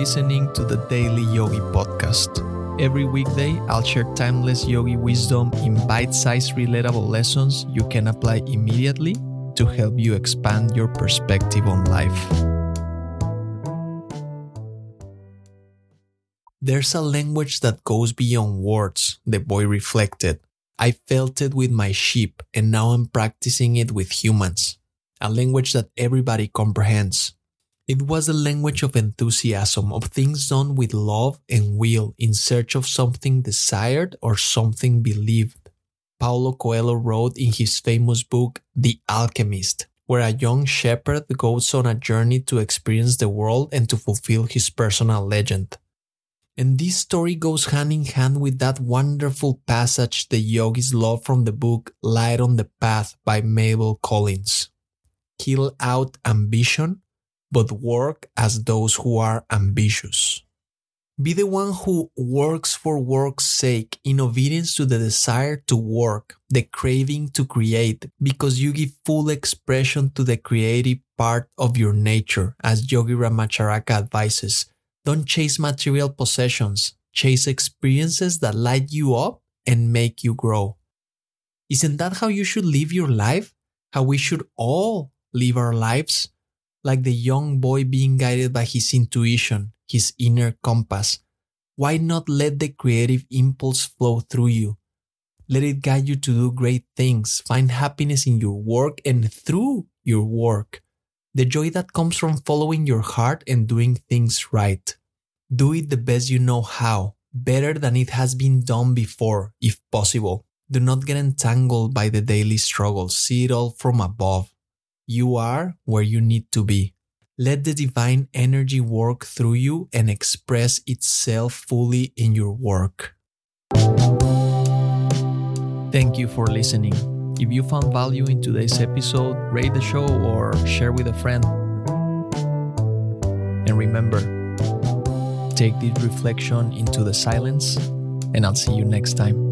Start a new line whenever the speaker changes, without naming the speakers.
listening to the Daily Yogi Podcast. Every weekday, I'll share timeless yogi wisdom in bite sized, relatable lessons you can apply immediately to help you expand your perspective on life. There's a language that goes beyond words, the boy reflected. I felt it with my sheep, and now I'm practicing it with humans. A language that everybody comprehends. It was a language of enthusiasm, of things done with love and will in search of something desired or something believed. Paulo Coelho wrote in his famous book, The Alchemist, where a young shepherd goes on a journey to experience the world and to fulfill his personal legend. And this story goes hand in hand with that wonderful passage the yogis love from the book Light on the Path by Mabel Collins. Kill out ambition but work as those who are ambitious. Be the one who works for work's sake in obedience to the desire to work, the craving to create, because you give full expression to the creative part of your nature, as Yogi Ramacharaka advises. Don't chase material possessions, chase experiences that light you up and make you grow. Isn't that how you should live your life? How we should all live our lives? Like the young boy being guided by his intuition, his inner compass. Why not let the creative impulse flow through you? Let it guide you to do great things, find happiness in your work and through your work. The joy that comes from following your heart and doing things right. Do it the best you know how, better than it has been done before, if possible. Do not get entangled by the daily struggles. See it all from above. You are where you need to be. Let the divine energy work through you and express itself fully in your work. Thank you for listening. If you found value in today's episode, rate the show or share with a friend. And remember, take this reflection into the silence, and I'll see you next time.